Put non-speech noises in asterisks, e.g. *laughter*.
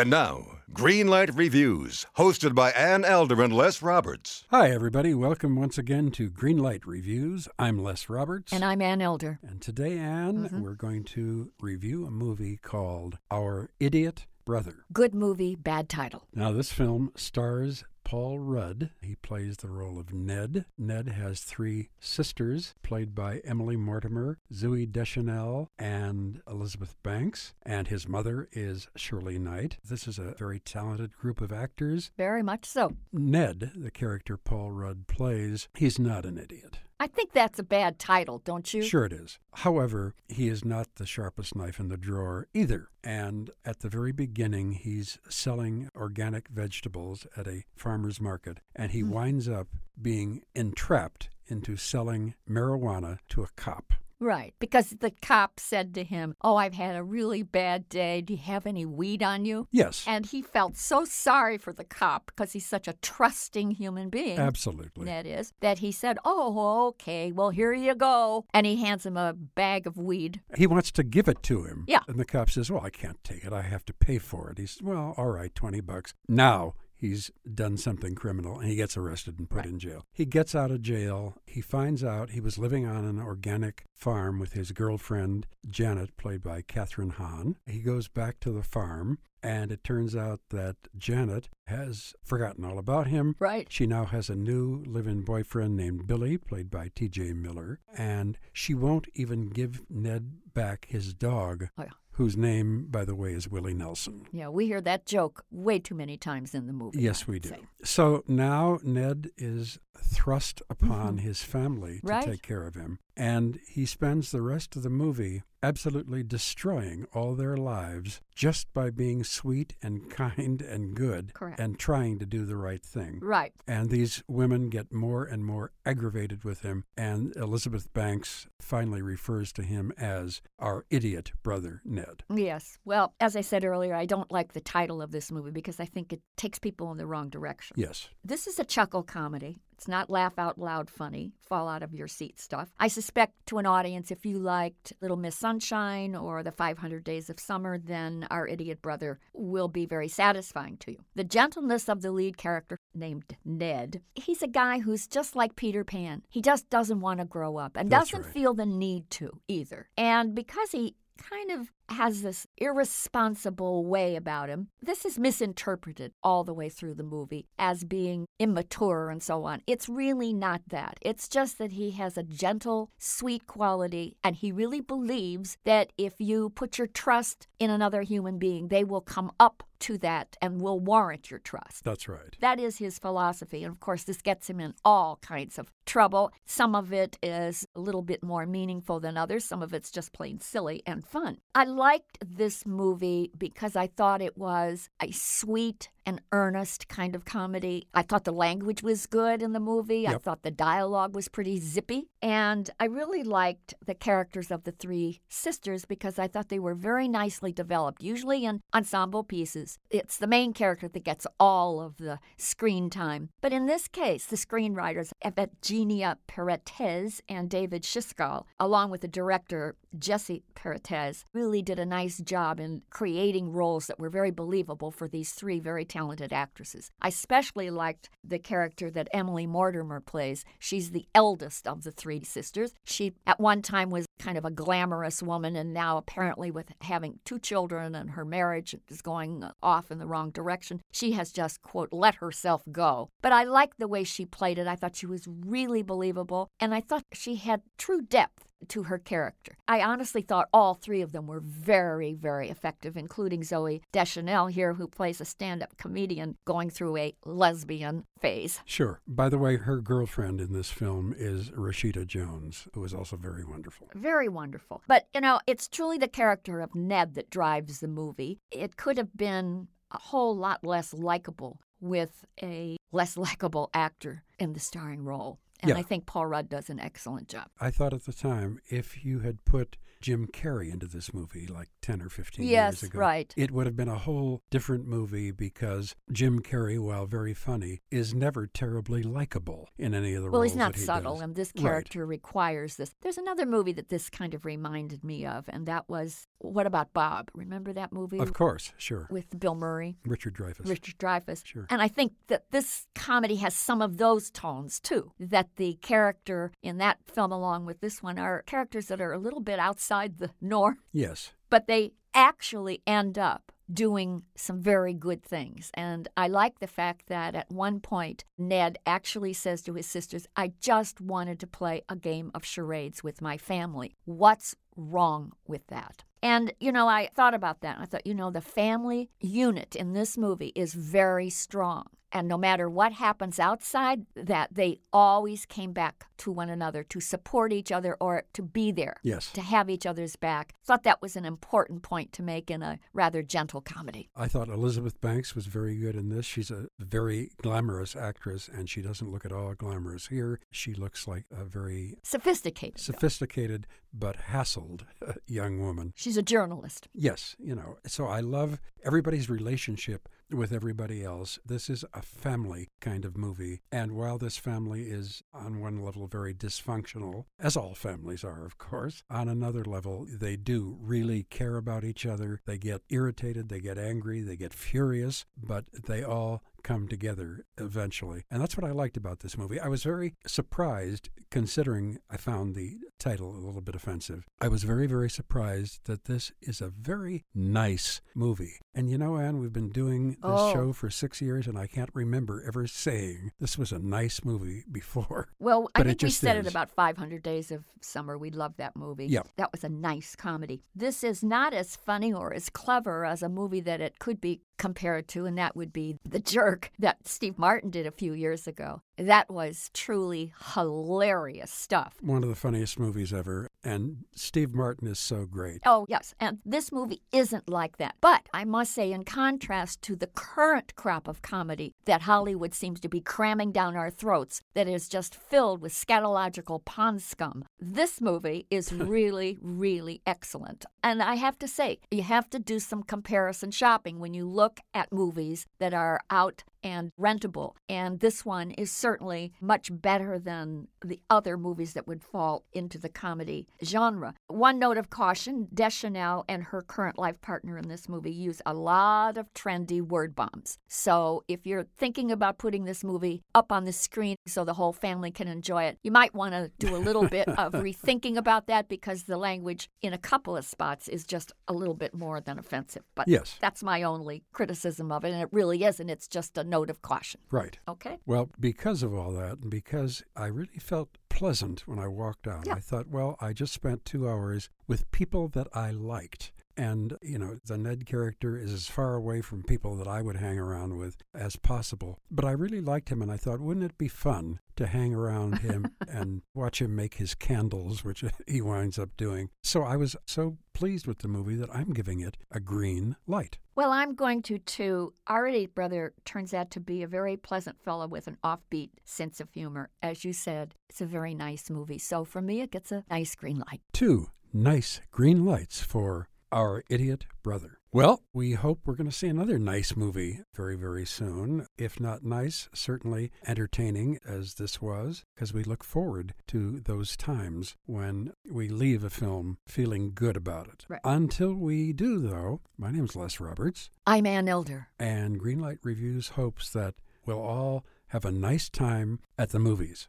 And now, Greenlight Reviews, hosted by Ann Elder and Les Roberts. Hi, everybody. Welcome once again to Greenlight Reviews. I'm Les Roberts. And I'm Ann Elder. And today, Ann, Mhm. we're going to review a movie called Our Idiot Brother. Good movie, bad title. Now, this film stars Paul Rudd. He plays the role of Ned. Ned has three sisters, played by Emily Mortimer, Zooey Deschanel, and Elizabeth Banks. And his mother is Shirley Knight. This is a very talented group of actors. Very much so. Ned, the character Paul Rudd plays, he's not an idiot. I think that's a bad title, don't you? Sure, it is. However, he is not the sharpest knife in the drawer either. And at the very beginning, he's selling organic vegetables at a farmer's market, and he Hmm. winds up being entrapped into selling marijuana to a cop. Right. Because the cop said to him, Oh, I've had a really bad day. Do you have any weed on you? Yes, And he felt so sorry for the cop because he's such a trusting human being. absolutely. That is, that he said, Oh, okay, well, here you go. And he hands him a bag of weed. He wants to give it to him. Yeah. And the cop says, Well, I can't take it. I have to pay for it. He says, Well, all right, 20 bucks. Now he's done something criminal and he gets arrested and put Right. in jail. He gets out of jail. He finds out he was living on an organic farm with his girlfriend, Janet, played by Kathryn Hahn. He goes back to the farm. And it turns out that Janet has forgotten all about him. Right. She now has a new live in boyfriend named Billy, played by TJ Miller, and she won't even give Ned back his dog, Oh, yeah. Whose name, by the way, is Willie Nelson. Yeah, we hear that joke way too many times in the movie. Yes, I we do. say. So now Ned is thrust upon mm-hmm. his family to Right. take care of him, and he spends the rest of the movie absolutely destroying all their lives just by being sweet and *laughs* kind and good Correct. and trying to do the right thing. Right. And these women get more and more aggravated with him. And Elizabeth Banks finally refers to him as our idiot brother, Ned. Yes. Well, as I said earlier, I don't like the title of this movie because I think it takes people in the wrong direction. Yes. This is a chuckle comedy. It's not laugh out loud funny, fall out of your seat stuff. I suspect to an audience, if you liked Little Miss Sunshine or The 500 Days of Summer, then Our Idiot Brother will be very satisfying to you. The gentleness of the lead character, named Ned, he's a guy who's just like Peter Pan. He just doesn't want to grow up and That's doesn't right. feel the need to either. And because he kind of has this irresponsible way about him. This is misinterpreted all the way through the movie as being immature and so on. It's really not that. It's just that he has a gentle, sweet quality, and he really believes that if you put your trust in another human being, they will come up to that and will warrant your trust. That's right. That is his philosophy. And of course, this gets him in all kinds of trouble. Some of it is a little bit more meaningful than others, some of it's just plain silly and fun. I liked this movie because I thought it was a sweet and earnest kind of comedy. I thought the language was good in the movie. I thought the dialogue was pretty zippy. And I really liked the characters of the three sisters because I thought they were very nicely developed. Usually in ensemble pieces, it's the main character that gets all of the screen time. But in this case, the screenwriters, Evgenia Peretz and David Schisgall, along with the director, Jesse Peretz, really did a nice job in creating roles that were very believable for these three very talented actresses. I especially liked the character that Emily Mortimer plays. She's the eldest of the three sisters. She, at one time, was kind of a glamorous woman, and now, apparently, with having two children and her marriage is going off in the wrong direction, she has just, quote, let herself go. But I liked the way she played it. I thought she was really believable, and I thought she had true depth to her character. I honestly thought all three of them were very, very effective, including Zooey Deschanel here, who plays a stand up comedian going through a lesbian phase. Sure. By the way, her girlfriend in this film is Rashida Jones, who is also very wonderful. Very wonderful. But, you know, it's truly the character of Ned that drives the movie. It could have been a whole lot less likable with a less likable actor in the starring role. And Yeah. I think Paul Rudd does an excellent job. I thought at the time if you had put Jim Carrey into this movie like 10 or 15 Yes, years ago. right. It would have been a whole different movie because Jim Carrey, while very funny, is never terribly likable in any of the Well, roles he's not he subtle, does. and this Right. character requires this. There's another movie that this kind of reminded me of, and that was What About Bob? Remember that movie Of course, sure. with Bill Murray? Richard Dreyfuss. Richard Dreyfuss. Sure. And I think that this comedy has some of those tones too. That the character in that film, along with this one, are characters that are a little bit outside the norm, Yes. but they actually end up doing some very good things. And I like the fact that at one point, Ned actually says to his sisters, I just wanted to play a game of charades with my family. What's wrong with that? And, you know, I thought about that. And I thought, you know, the family unit in this movie is very strong. And no matter what happens outside, that they always came back to one another to support each other or to be there Yes. to have each other's back. Thought that was an important point to make in a rather gentle comedy. I thought Elizabeth Banks was very good in this. She's a very glamorous actress, and she doesn't look at all glamorous here. She looks like a very Sophisticated. sophisticated but hassled *laughs* young woman. She's a journalist. Yes, you know, so I love everybody's relationship with everybody else. This is a family kind of movie. And while this family is on one level very dysfunctional, as all families are, of course, on another level, they do really care about each other. They get irritated, they get angry, they get furious, but they all come together eventually. And that's what I liked about this movie. I was very surprised, considering I found the title a little bit offensive. I was very, very surprised that this is a very nice movie. And you know, Ann, we've been doing this Oh. show for six years, and I can't remember ever saying this was a nice movie *laughs* before. Well, I think we said it about 500 Days of Summer. We loved that movie. Yeah. That was a nice comedy. This is not as funny or as clever as a movie that it could be compared to, and that would be The Jerk that Steve Martin did a few years ago. That was truly hilarious stuff. One of the funniest movies ever, and Steve Martin is so great. Oh, yes. And this movie isn't like that. But I must say, in contrast to the current crop of comedy that Hollywood seems to be cramming down our throats, that is just filled with scatological pond scum, this movie is *laughs* really, really excellent. And I have to say, you have to do some comparison shopping when you look at movies that are out and rentable. And this one is certainly much better than the other movies that would fall into the comedy genre. One note of caution Deschanel and her current life partner in this movie use a lot of trendy word bombs. So if you're thinking about putting this movie up on the screen so the whole family can enjoy it, you might want to do a little bit *laughs* of rethinking about that because the language in a couple of spots is just a little bit more than offensive. But Yes. that's my only criticism of it, and it really isn't. It's just a note of caution. Right. Okay? Well, because of all that, and because I really felt pleasant when I walked out, Yeah. I thought, well, I just spent two hours with people that I liked. And, you know, the Ned character is as far away from people that I would hang around with as possible. But I really liked him, and I thought, wouldn't it be fun to hang around him *laughs* and watch him make his candles, which *laughs* he winds up doing? So I was so pleased with the movie that I'm giving it a green light. Well, I'm going to too. Our Idiot Brother turns out to be a very pleasant fellow with an offbeat sense of humor. As you said, it's a very nice movie. So for me, it gets a nice green light. two nice green lights for our idiot brother. Well, we hope we're going to see another nice movie very, very soon. If not nice, certainly entertaining as this was, because we look forward to those times when we leave a film feeling good about it. Right. Until we do, though, my name's Les Roberts, I'm Ann Elder. and Greenlight Reviews hopes that we'll all have a nice time at the movies.